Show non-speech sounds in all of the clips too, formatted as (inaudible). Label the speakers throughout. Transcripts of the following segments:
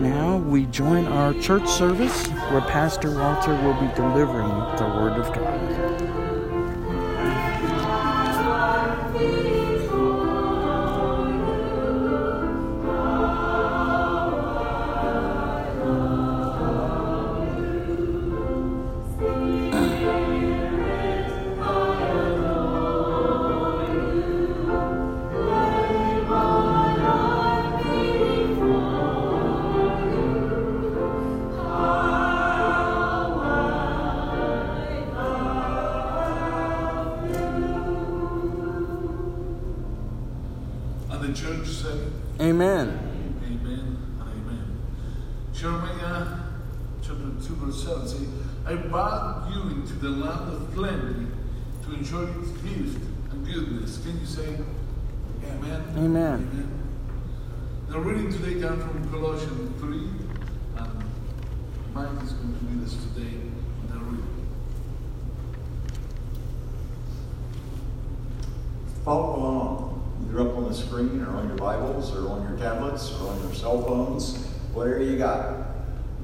Speaker 1: Now we join our church service where Pastor Walter will be delivering the Word of God. Amen?
Speaker 2: Amen. The reading today comes from Colossians 3, and Mike is going to lead us today in the reading.
Speaker 3: Follow along, either up on the screen or on your Bibles or on your tablets or on your cell phones, whatever you got.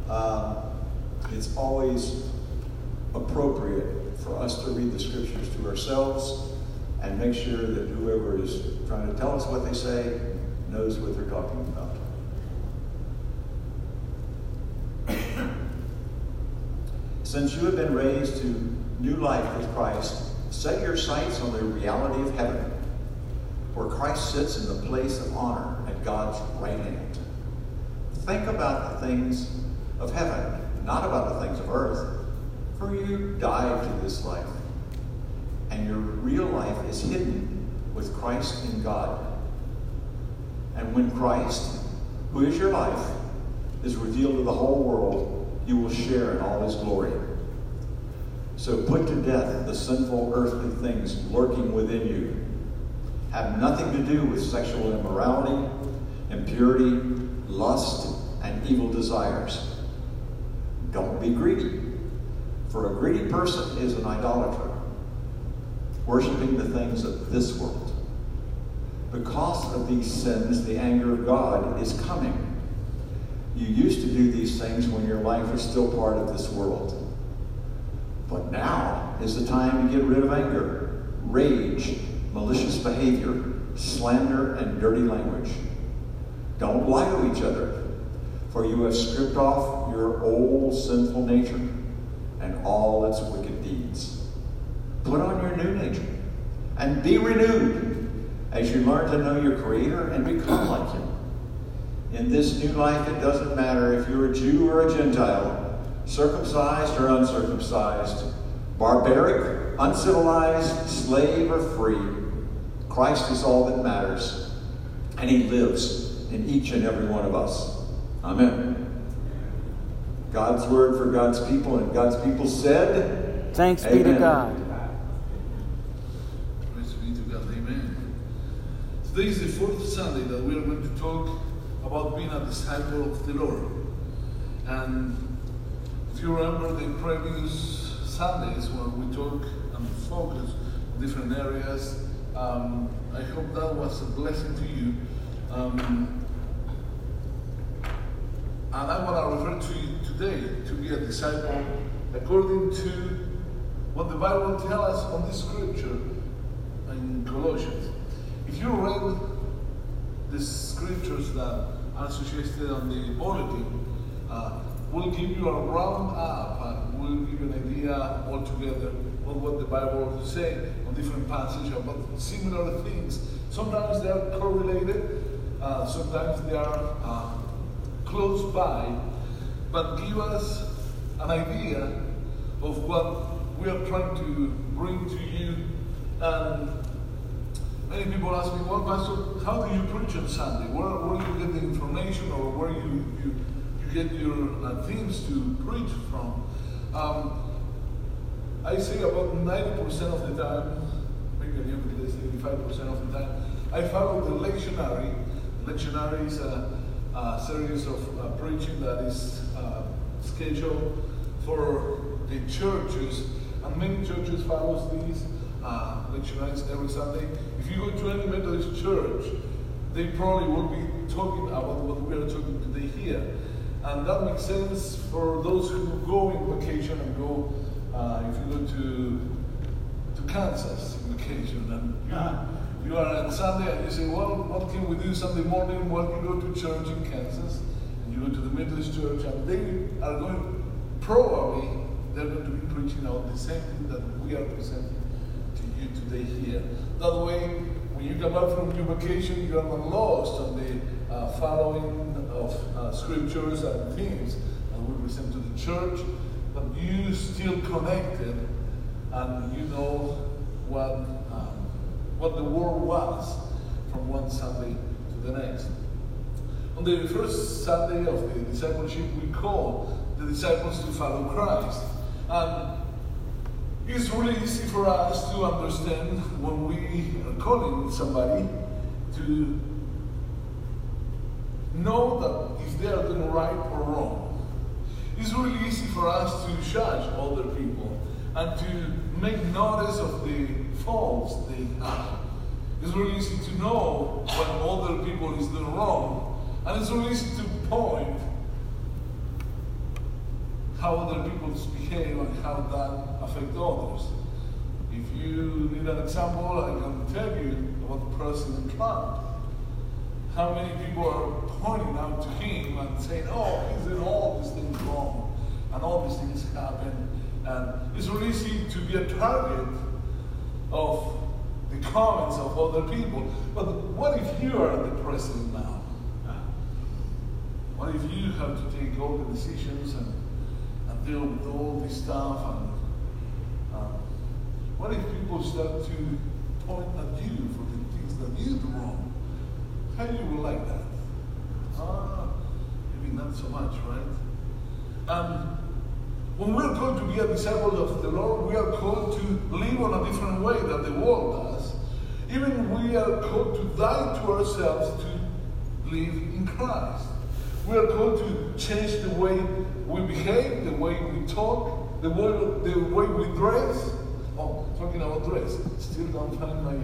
Speaker 3: Uh, it's always appropriate for us to read the scriptures to ourselves and make sure that whoever is trying to tell us what they say knows what they're talking about. (coughs) Since you have been raised to new life with Christ, set your sights on the reality of heaven, where Christ sits in the place of honor at God's right hand. Think about the things of heaven, not about the things of earth, for you died to this life, and your real life is hidden with Christ in God. And when Christ, who is your life, is revealed to the whole world, you will share in all his glory. So put to death the sinful earthly things lurking within you. Have nothing to do with sexual immorality, impurity, lust, and evil desires. Don't be greedy, for a greedy person is an idolater, worshiping the things of this world. Because of these sins, the anger of God is coming. You used to do these things when your life was still part of this world. But now is the time to get rid of anger, rage, malicious behavior, slander, and dirty language. Don't lie to each other, for you have stripped off your old sinful nature and all its wicked deeds. Put on your new nature and be renewed as you learn to know your Creator and become like Him. In this new life, it doesn't matter if you're a Jew or a Gentile, circumcised or uncircumcised, barbaric, uncivilized, slave or free. Christ is all that matters, and He lives in each and every one of us. Amen. God's word for God's people, and God's people said,
Speaker 1: Thanks be to God.
Speaker 2: Praise be to God. Amen. Today is the fourth Sunday that we are going to talk about being a disciple of the Lord. And if you remember the previous Sundays when we talk and focus on different areas, um, I hope that was a blessing to you. Um, and I want to refer to you today to be a disciple according to what the Bible tells us on this scripture in Colossians. If you read the scriptures that are suggested on the bulletin, uh, will give you a round up and will give you an idea altogether of what the Bible says on different passages about similar things. Sometimes they are correlated, uh, sometimes they are uh, close by, but give us an idea of what we are trying to bring to you. And many people ask me, well, Pastor, how do you preach on Sunday? Where, where do you get the information or where you, you, you get your uh, to preach from? Um, I say about 90% of the time, maybe a little bit less, 85% of the time, I follow the lectionary. The Lectionary is a, a series of uh, preaching that is uh, scheduled for the churches, and many churches follow these uh, lectionaries every Sunday. If you go to any Methodist church, they probably will be talking about what we are talking today here. And that makes sense for those who go in vacation and go, uh, if you go to, to Kansas in vacation and you, you are on Sunday and you say, well, what can we do Sunday morning? Well, you go to church in Kansas and you go to the Methodist church and they are going, probably, they're going to be preaching out the same thing that we are presenting to you today here. That way, when you come back from your vacation, you are not lost on the uh, following of uh, scriptures and themes that we present to the church, but you still connected and you know what, um, what the word was from one Sunday to the next. On the first Sunday of the discipleship, we call the disciples to follow Christ. And it's really easy for us to understand when we are calling somebody to know that if they are doing right or wrong. It's really easy for us to judge other people and to make notice of the faults they have. It's really easy to know when other people is doing wrong, and it's really easy to point how other people behave and how that affect others. If you need an example, I can tell you about President Trump how many people are pointing out to him and saying, oh, he's doing all these things wrong, and all these things happen. And it's really easy to be a target of the comments of other people. But what if you are the president now? What if you have to take all the decisions and deal with all this stuff? And um, what if people start to point at you for the things that you do wrong? How do you like that? Ah, maybe not so much, right? Um, when we're called to be a disciple of the Lord, we are called to live on a different way than the world does. Even we are called to die to ourselves to live in Christ. We are called to change the way we behave, the way we talk, the way, the way we dress. Oh, talking about dress, still don't find my,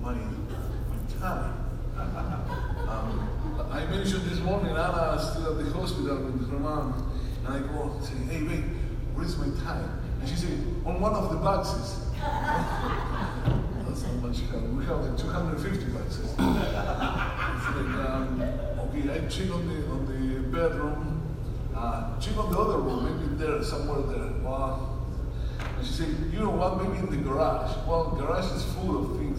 Speaker 2: my, my tie. (laughs) Um, I mentioned this morning, Anna is still at the hospital with her mom, and I go and say, hey, wait, where's my tie? And she said, on one of the boxes. That's not much help. We have like 250 boxes. (laughs) it's like, um, okay, I check on the, on the bedroom, uh, check on the other room, maybe there, somewhere there. Well, and she said, you know what, maybe in the garage. Well, garage is full of things.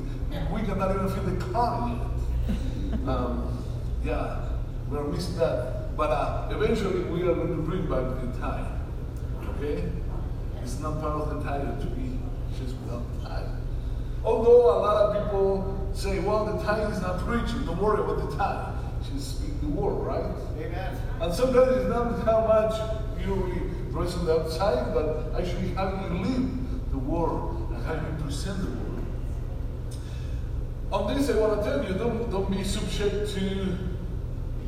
Speaker 2: We cannot even fit the car yet. Um, yeah, we're missing that. But uh, eventually we are going to bring back the tie. Okay? It's not part of the title to be just without the tie. Although a lot of people say, well, the tie is not preaching. Don't worry about the tie. Just speak the word, right?
Speaker 3: Amen.
Speaker 2: And sometimes it's not how much you really the outside, but actually how you live the world and how you present the world. On this, I want to tell you, don't, don't be subject to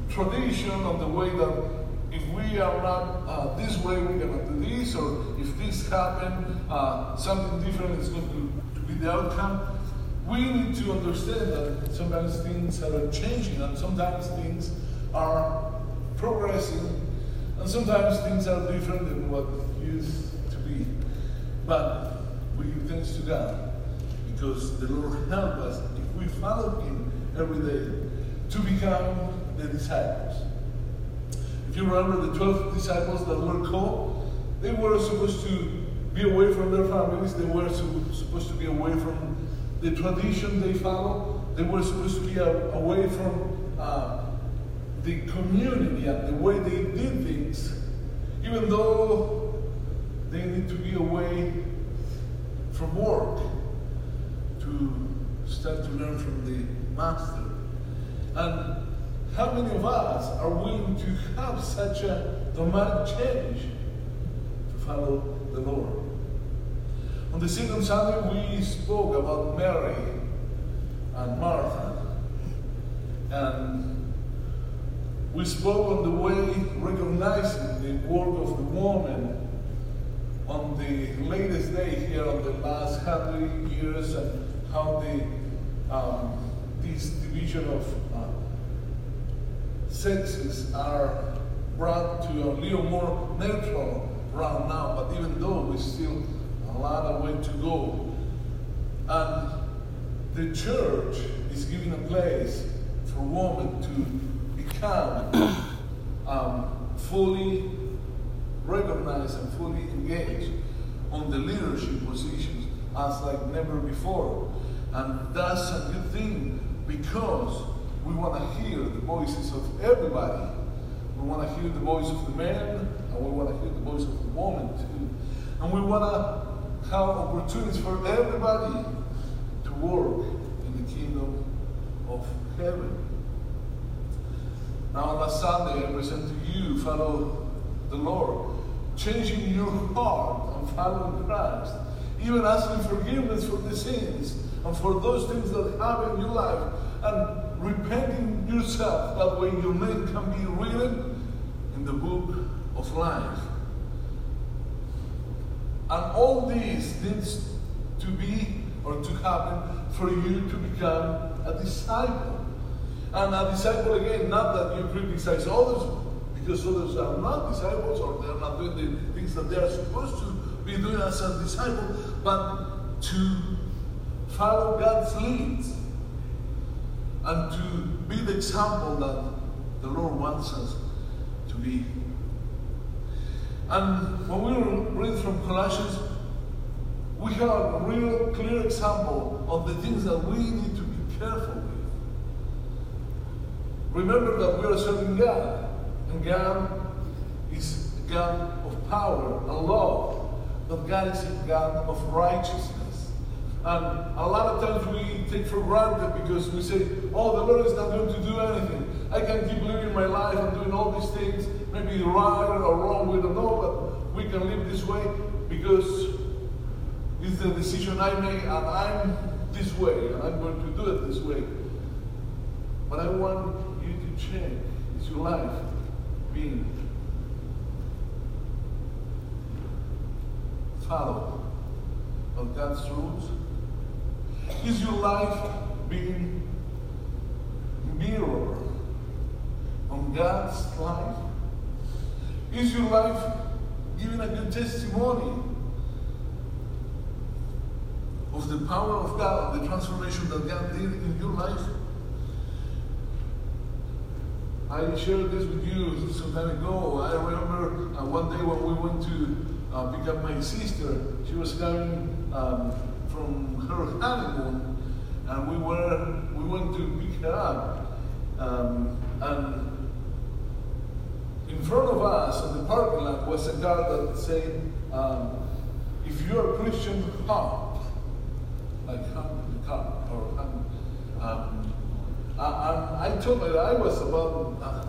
Speaker 2: tradition on the way that if we are not uh, this way, we're to do this, or if this happened, uh, something different is going to, to be the outcome. We need to understand that sometimes things are changing, and sometimes things are progressing, and sometimes things are different than what used to be. But we give thanks to God because the Lord helped us if we follow Him every day to become the disciples. If you remember the 12 disciples that were called, they were supposed to be away from their families, they were supposed to be away from the tradition they follow, they were supposed to be away from uh, the community and the way they did things, even though they need to be away from work to start to learn from the master. And how many of us are willing to have such a dramatic change to follow the Lord? On the second Sunday, we spoke about Mary and Martha. And we spoke on the way recognizing the work of the woman on the latest day here on the last hundred years and how the um, this division of uh, sexes are brought to a little more neutral ground now, but even though we still a lot of way to go. And the church is giving a place for women to become (coughs) um, fully recognized and fully engaged on the leadership positions as like never before. And that's a good thing because we want to hear the voices of everybody. We want to hear the voice of the man, and we want to hear the voice of the woman too. And we want to have opportunities for everybody to work in the kingdom of heaven. Now, last Sunday, I present to you, follow the Lord, changing your heart and following Christ, even asking forgiveness for the sins and for those things that happen in your life, and repenting yourself. That way, your name can be written in the book of life. And all this needs to be or to happen for you to become a disciple. And a disciple, again, not that you criticize others because others are not disciples or they're not doing the things that they are supposed to be doing as a disciple, but to follow God's leads and to be the example that the Lord wants us to be. And when we read from Colossians, we have a real clear example of the things that we need to be careful. Remember that we are serving God, and God is a God of power and love, but God is a God of righteousness. And a lot of times we take for granted because we say, oh, the Lord is not going to do anything. I can keep living my life and doing all these things, maybe right or wrong, we don't know, but we can live this way because it's the decision I make and I'm this way and I'm going to do it this way. But I want Is your life being followed of God's rules? Is your life being mirror on God's life? Is your life giving a good testimony of the power of God, the transformation that God did in your life? I shared this with you some time ago. I remember uh, one day when we went to uh, pick up my sister. She was coming um, from her honeymoon, and we were we went to pick her up. Um, and in front of us in the parking lot was a car that said, um, "If you're a Christian, hop." Like hop the car or hop. Um, I, I, told my dad, I was about uh,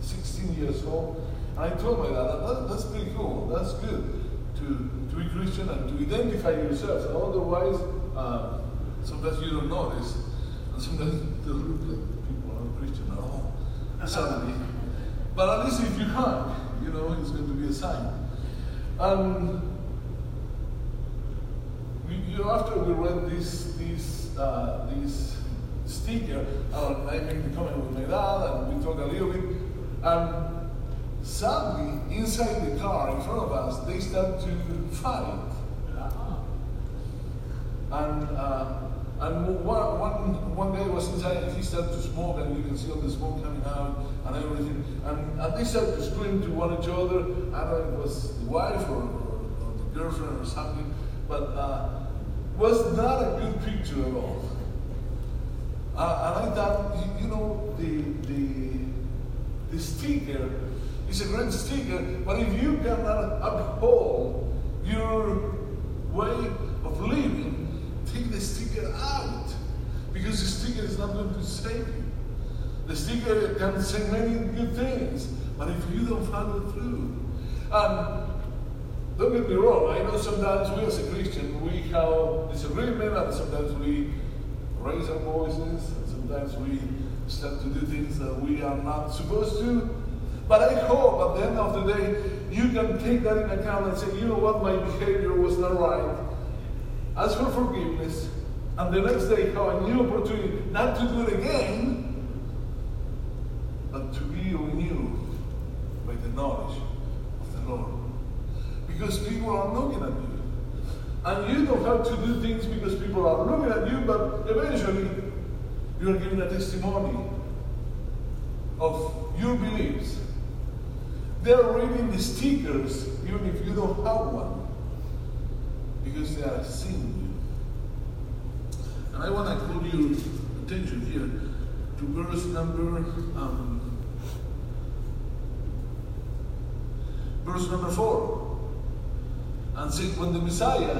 Speaker 2: 16 years old, and I told my dad, that, that's pretty cool, that's good to, to be Christian and to identify yourself. Otherwise, uh, sometimes you don't notice, and sometimes they look like people aren't Christian at all, suddenly. But at least if you hug, you know, it's going to be a sign. And you know, after we read this, this, uh, this sticker, uh, I made the comment with my dad, and we talked a little bit. And suddenly, inside the car in front of us, they start to fight. And uh, and one, one, one guy was inside and he started to smoke, and you can see all the smoke coming out and everything. And, and they started to scream to one each other. I don't know if it was the wife or, or, or the girlfriend or something, but uh, was not a good picture at all. Uh, I thought, you, you know, the, the, the sticker is a great sticker, but if you cannot uphold your way of living, take the sticker out. Because the sticker is not going to save you. The sticker can say many good things, but if you don't follow through, and don't get me wrong, I know sometimes we as a Christian, we have disagreement, and sometimes we raise our voices, and sometimes we start to do things that we are not supposed to. But I hope at the end of the day, you can take that in account and say, you know what, my behavior was not right. Ask for forgiveness, and the next day have a new opportunity not to do it again, but to be renewed by the knowledge of the Lord. Because people are looking at you. And you don't have to do things because people are looking at you, but eventually you are giving a testimony of your beliefs. They are reading the stickers even if you don't have one because they are seeing you. And I want to call your attention here to verse number um, verse number four. And say, when the Messiah,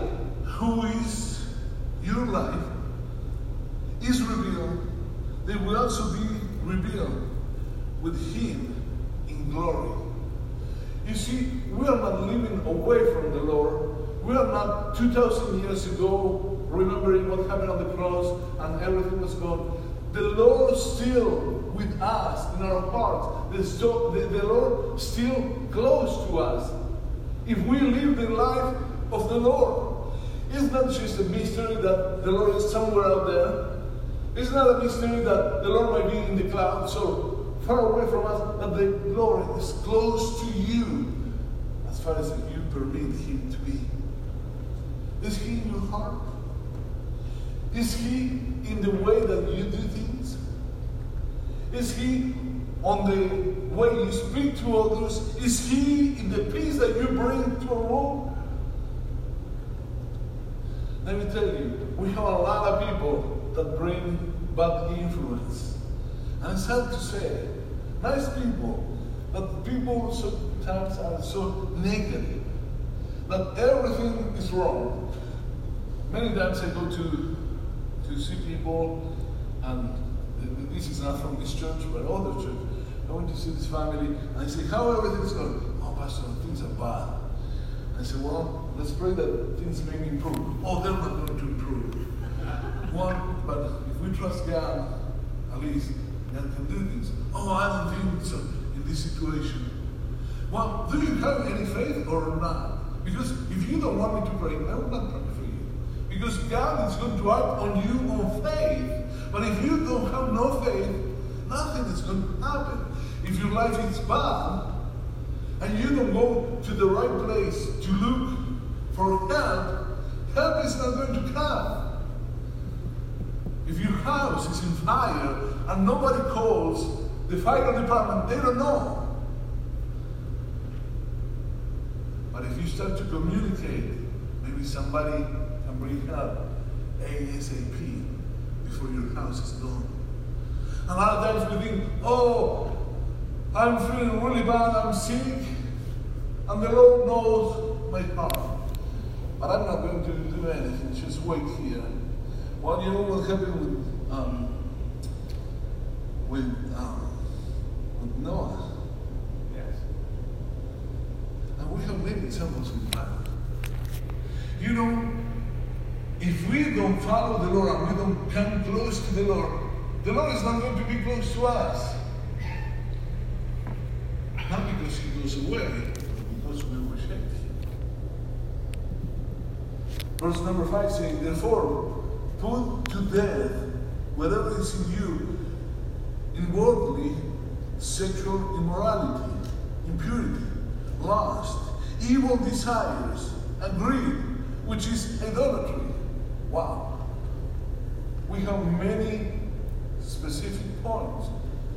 Speaker 2: who is your life, is revealed, they will also be revealed with him in glory. You see, we are not living away from the Lord. We are not 2,000 years ago remembering what happened on the cross and everything was gone. The Lord still with us in our hearts. The, the Lord still close to us. If we live the life of the Lord, it's not just a mystery that the Lord is somewhere out there. It's not a mystery that the Lord might be in the clouds so far away from us, but the Lord is close to you as far as you permit Him to be. Is He in your heart? Is He in the way that you do things? Is He on the way you speak to others? Is He in the peace that you bring to a room? Let me tell you, we have a lot of people that bring bad influence. And it's sad to say, nice people, but people sometimes are so negative that everything is wrong. Many times I go to to see people, and this is not from this church, but other church. Went to see this family, and I say, "How everything's going?" Oh, Pastor, things are bad. I said, "Well, let's pray that things may improve." Oh, they're not going to improve. (laughs) One, but if we trust God, at least God can do things. Oh, I don't think so in this situation. Well, do you have any faith or not? Because if you don't want me to pray, I will not pray for you. Because God is going to act on you on faith. But if you don't have no faith, nothing is going to happen. If your life is bad, and you don't go to the right place to look for help, help is not going to come. If your house is in fire and nobody calls the fire department, they don't know. But if you start to communicate, maybe somebody can bring help ASAP before your house is gone. A lot of times we think, oh, I'm feeling really bad, I'm sick, and the Lord knows my heart. But I'm not going to do anything, just wait here. Well, you know what happened with um, with um, with Noah?
Speaker 4: Yes.
Speaker 2: And we have many examples in Bible. You know, if we don't follow the Lord and we don't come close to the Lord, the Lord is not going to be close to us. Away, because we reject Him. Verse number 5 saying, Therefore, put to death whatever is in you inwardly sexual immorality, impurity, lust, evil desires, and greed, which is idolatry. Wow. We have many specific points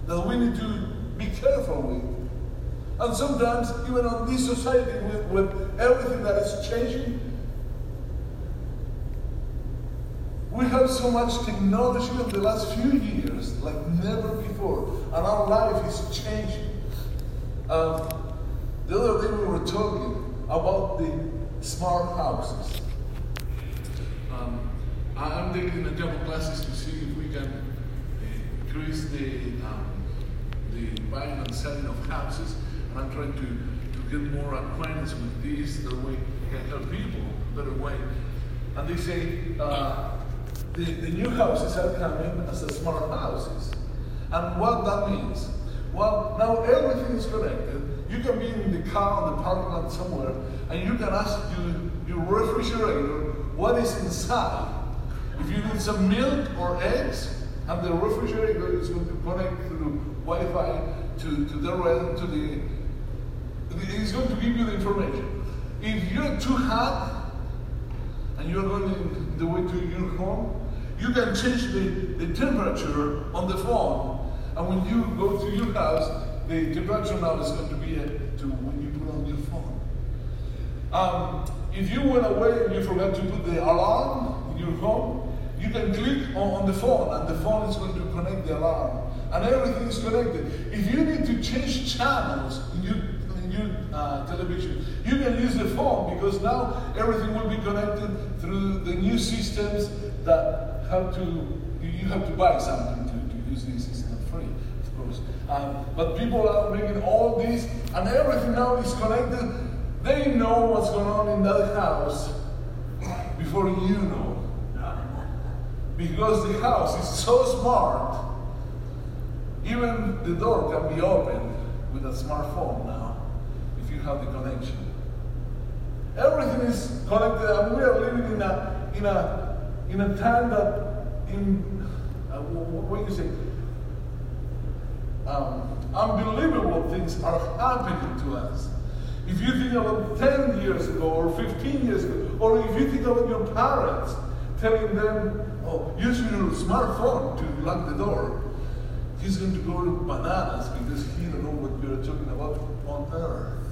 Speaker 2: that we need to be careful with. And sometimes, even on this society, with, with everything that is changing, we have so much technology in the last few years, like never before, and our life is changing. Um, the other day we were talking about the smart houses. Um, I'm taking a couple classes to see if we can uh, increase the um, the buying and selling of houses, I'm trying to, to get more acquaintance with this, that way I can help people better way. And they say uh, the, the new houses are coming as smart houses. And what that means? Well, now everything is connected. You can be in the car in the parking lot somewhere, and you can ask your, your refrigerator what is inside. If you need some milk or eggs, and the refrigerator is going to connect through Wi-Fi to, to the to the give you the information. If you're too hot and you're going in the way to your home, you can change the, the temperature on the phone. And when you go to your house, the temperature now is going to be at, to when you put on your phone. Um, if you went away and you forgot to put the alarm in your home, you can click on, on the phone and the phone is going to connect the alarm. And everything is connected. If you need to change channels in your, in your uh, television, you can use the phone because now everything will be connected through the new systems that have to, you have to buy something to, to use this. It's not free, of course. Um, but people are making all this and everything now is connected. They know what's going on in that house before you know. Because the house is so smart even the door can be opened with a smartphone now, have the connection. Everything is connected, and we are living in a in a in a time that in uh, what you say um, unbelievable things are happening to us. If you think about 10 years ago or 15 years ago, or if you think about your parents telling them, oh, use your smartphone to lock the door, he's going to go to bananas because he don't know what you're talking about on earth.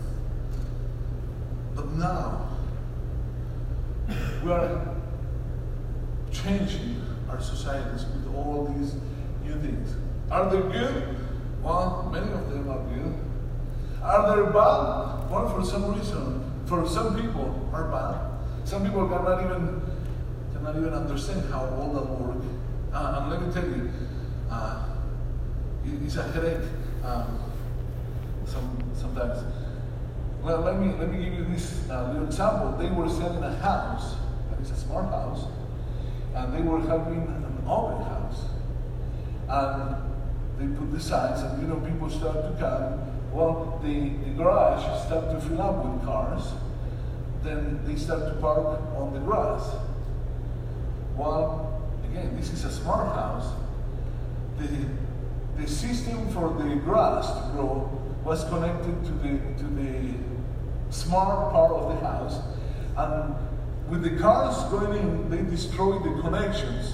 Speaker 2: But now, we are changing our societies with all these new things. Are they good? Well, many of them are good. Are they bad? Well, for some reason, for some people are bad. Some people cannot even cannot even understand how all that works. Uh, and let me tell you, uh, it's a headache um, some, sometimes. Well, let me, let me give you this uh, little example. They were selling a house, it's a smart house, and they were having an open house. And they put the signs, and you know, people start to come. Well, the, the garage start to fill up with cars. Then they start to park on the grass. Well, again, this is a smart house. The, the system for the grass to grow was connected to the to the smart part of the house, and with the cars going in, they destroyed the connections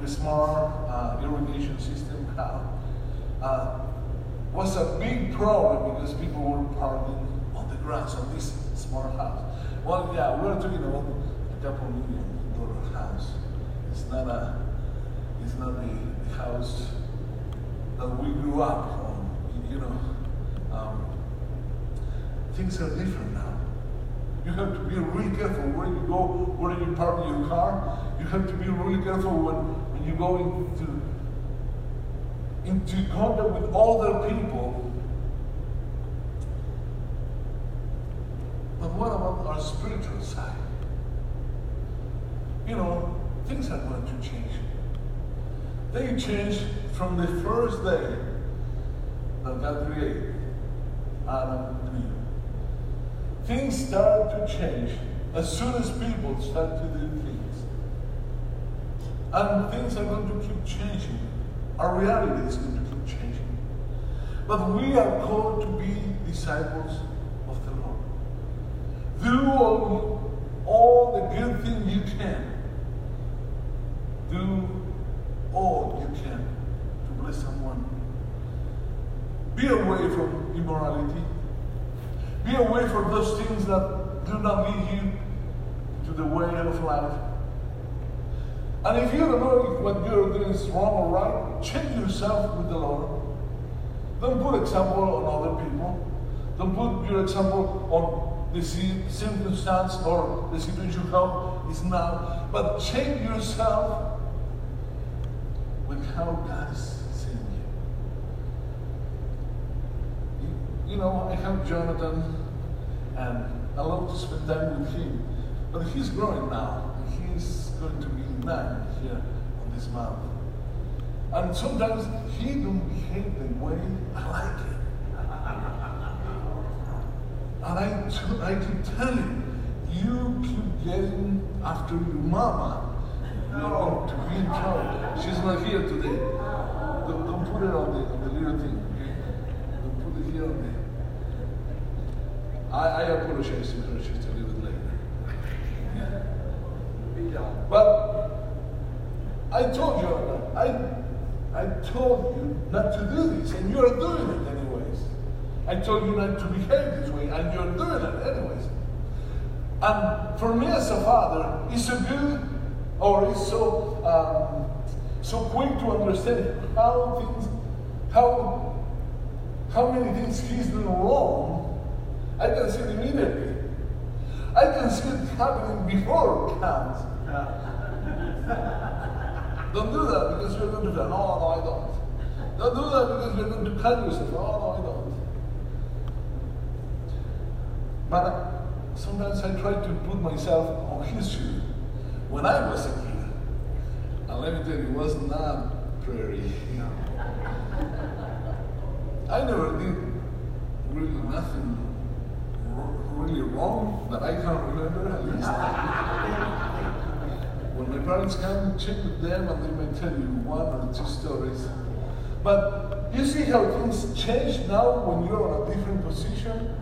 Speaker 2: the smart uh, irrigation system. (laughs) Uh, was a big problem because people were parking on the grass on this smart house. Well, yeah, we're talking about a couple million dollar house. It's not a, it's not the house that we grew up on. You know, um, things are different now. You have to be really careful where you go, where you park your car. You have to be really careful when, when you go into into contact with other people. But what about our spiritual side? You know, things are going to change. They changed from the first day that God created Adam. Things start to change as soon as people start to do things. And things are going to keep changing. Our reality is going to keep changing. But we are called to be disciples of the Lord. Do all, all the good things you can. Do all you can to bless someone. Be away from immorality. Be away from those things that do not lead you to the way of life. And if you don't know if what you're doing is wrong or right, check yourself with the Lord. Don't put example on other people. Don't put your example on the circumstance or the situation how it's now. But check yourself with how God is seeing you. know, I have Jonathan, and I love to spend time with him. But he's growing now. He's going to be nine here on this month. And sometimes he don't behave the way I like it. And I, I keep telling you keep getting after your mama no, to be in trouble. She's not here today. Don't, don't put it on the, on the little thing? Don't put it here on I, I apologize to. She's a little bit late. But I told you, I, I told you not to do this, and you are doing it anyways. I told you not to behave this way, and you're doing it anyways. And for me as a father, it's so good, or it's so um, so quick to understand how things, how how many things he's doing wrong. I can see it immediately. I can see it happening before it comes. (laughs) don't do that because you're going to do that. No, no, I don't. Don't do that because you're going to cut yourself. No, no, I don't. But sometimes I try to put myself on his shoes. When I was a kid, and let me tell you, it was not pretty. (laughs) I never did really nothing wrong but I can't remember at least. when my parents come, check with them and they may tell you one or two stories. But you see how things change now when you're in a different position?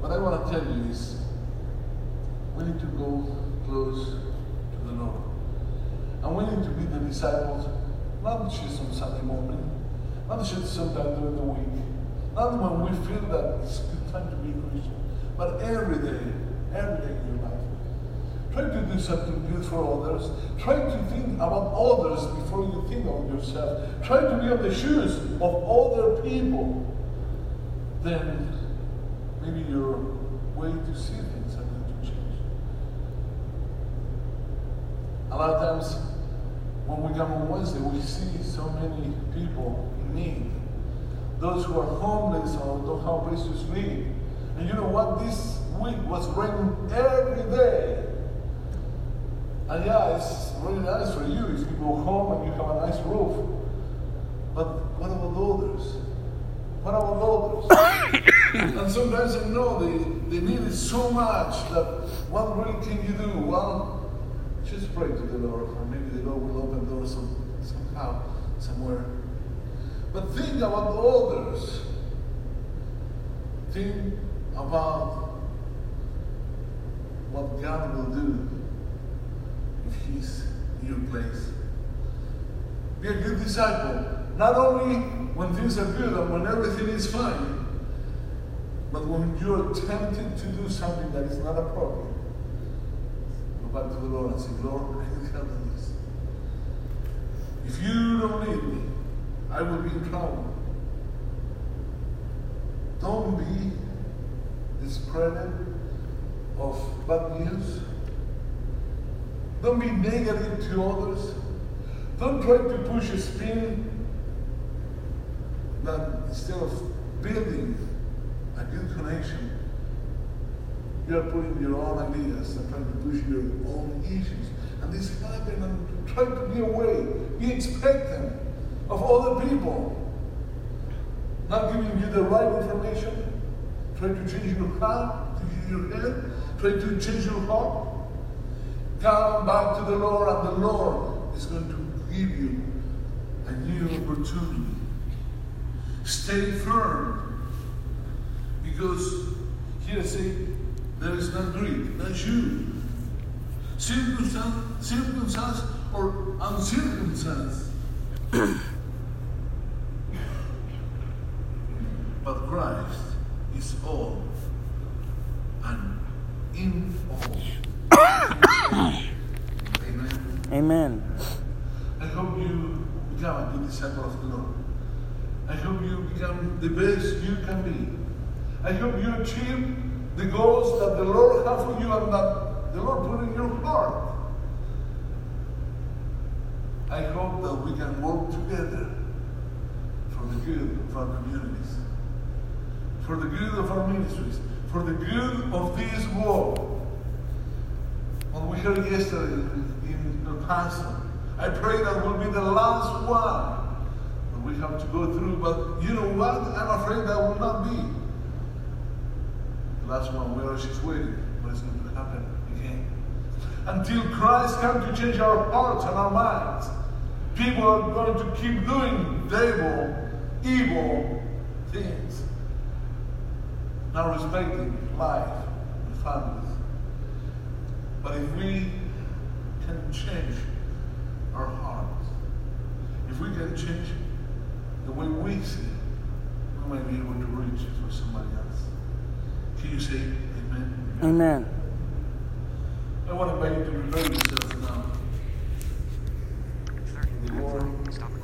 Speaker 2: What I want to tell you is we need to go close to the Lord. And we need to be the disciples, not just on Sunday morning, not just sometime during the week, not when we feel that it's a good time to be a Christian, but every day, every day in your life. Try to do something good for others. Try to think about others before you think of yourself. Try to be on the shoes of other people. Then maybe your way to see things are going to change. A lot of times when we come on Wednesday, we see so many people need. Those who are homeless or don't have to sleep. And you know what? This week was raining every day. And yeah, it's really nice for you if you go home and you have a nice roof. But what about others? What about others? (coughs) and sometimes I know the, the need is so much that what really can you do? Well, just pray to the Lord, or maybe the Lord will open doors some, somehow, somewhere. But think about others. Think about what God will do if He's in your place. Be a good disciple. Not only when things are good and when everything is fine, but when you're tempted to do something that is not appropriate, go back to the Lord and say, Lord, I need help in this. If you don't lead me, I will be trouble. Don't be the spreader of bad news. Don't be negative to others. Don't try to push a spin that instead of building a good connection, you are putting your own ideas and trying to push your own issues. And this happen and try to be away, We expect expectant of other people. Not giving you the right information, try to change your heart, your head, try to change your heart. Come back to the Lord, and the Lord is going to give you a new opportunity. Stay firm. Because here I say, there is not Greek, not you. Circumstance, circumstance or uncircumcised. (clears throat) but Christ is all and in all. Amen. I hope you become a disciple of the Lord. I hope you become the best you can be. I hope you achieve the goals that the Lord has for you and that the Lord put in your heart. I hope that we can work together for the good of our communities, for the good of our ministries, for the good of this world. We heard yesterday in El Paso, I pray that will be the last one that we have to go through. But you know what? I'm afraid that will not be the last one. We are just waiting. What is going to happen again? Until Christ comes to change our hearts and our minds, people are going to keep doing devil evil things, not respecting life and families. But if we can change our hearts, if we can change the way we see, we might be able to reach for somebody else. Can you say amen?
Speaker 1: Amen.
Speaker 2: I want to invite you to remove yourself now. Sorry, the Lord.